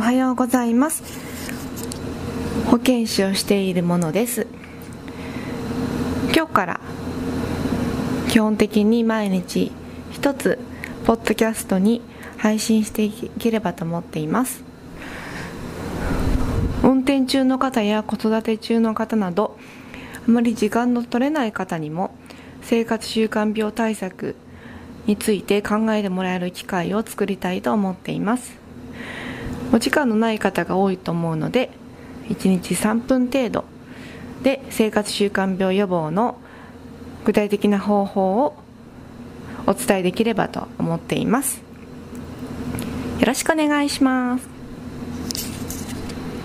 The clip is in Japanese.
おはようございます。保健師をしているものです。今日から基本的に毎日一つポッドキャストに配信していければと思っています。運転中の方や子育て中の方などあまり時間の取れない方にも生活習慣病対策について考えてもらえる機会を作りたいと思っています。お時間のない方が多いと思うので1日3分程度で生活習慣病予防の具体的な方法をお伝えできればと思っています。よろしくお願いします。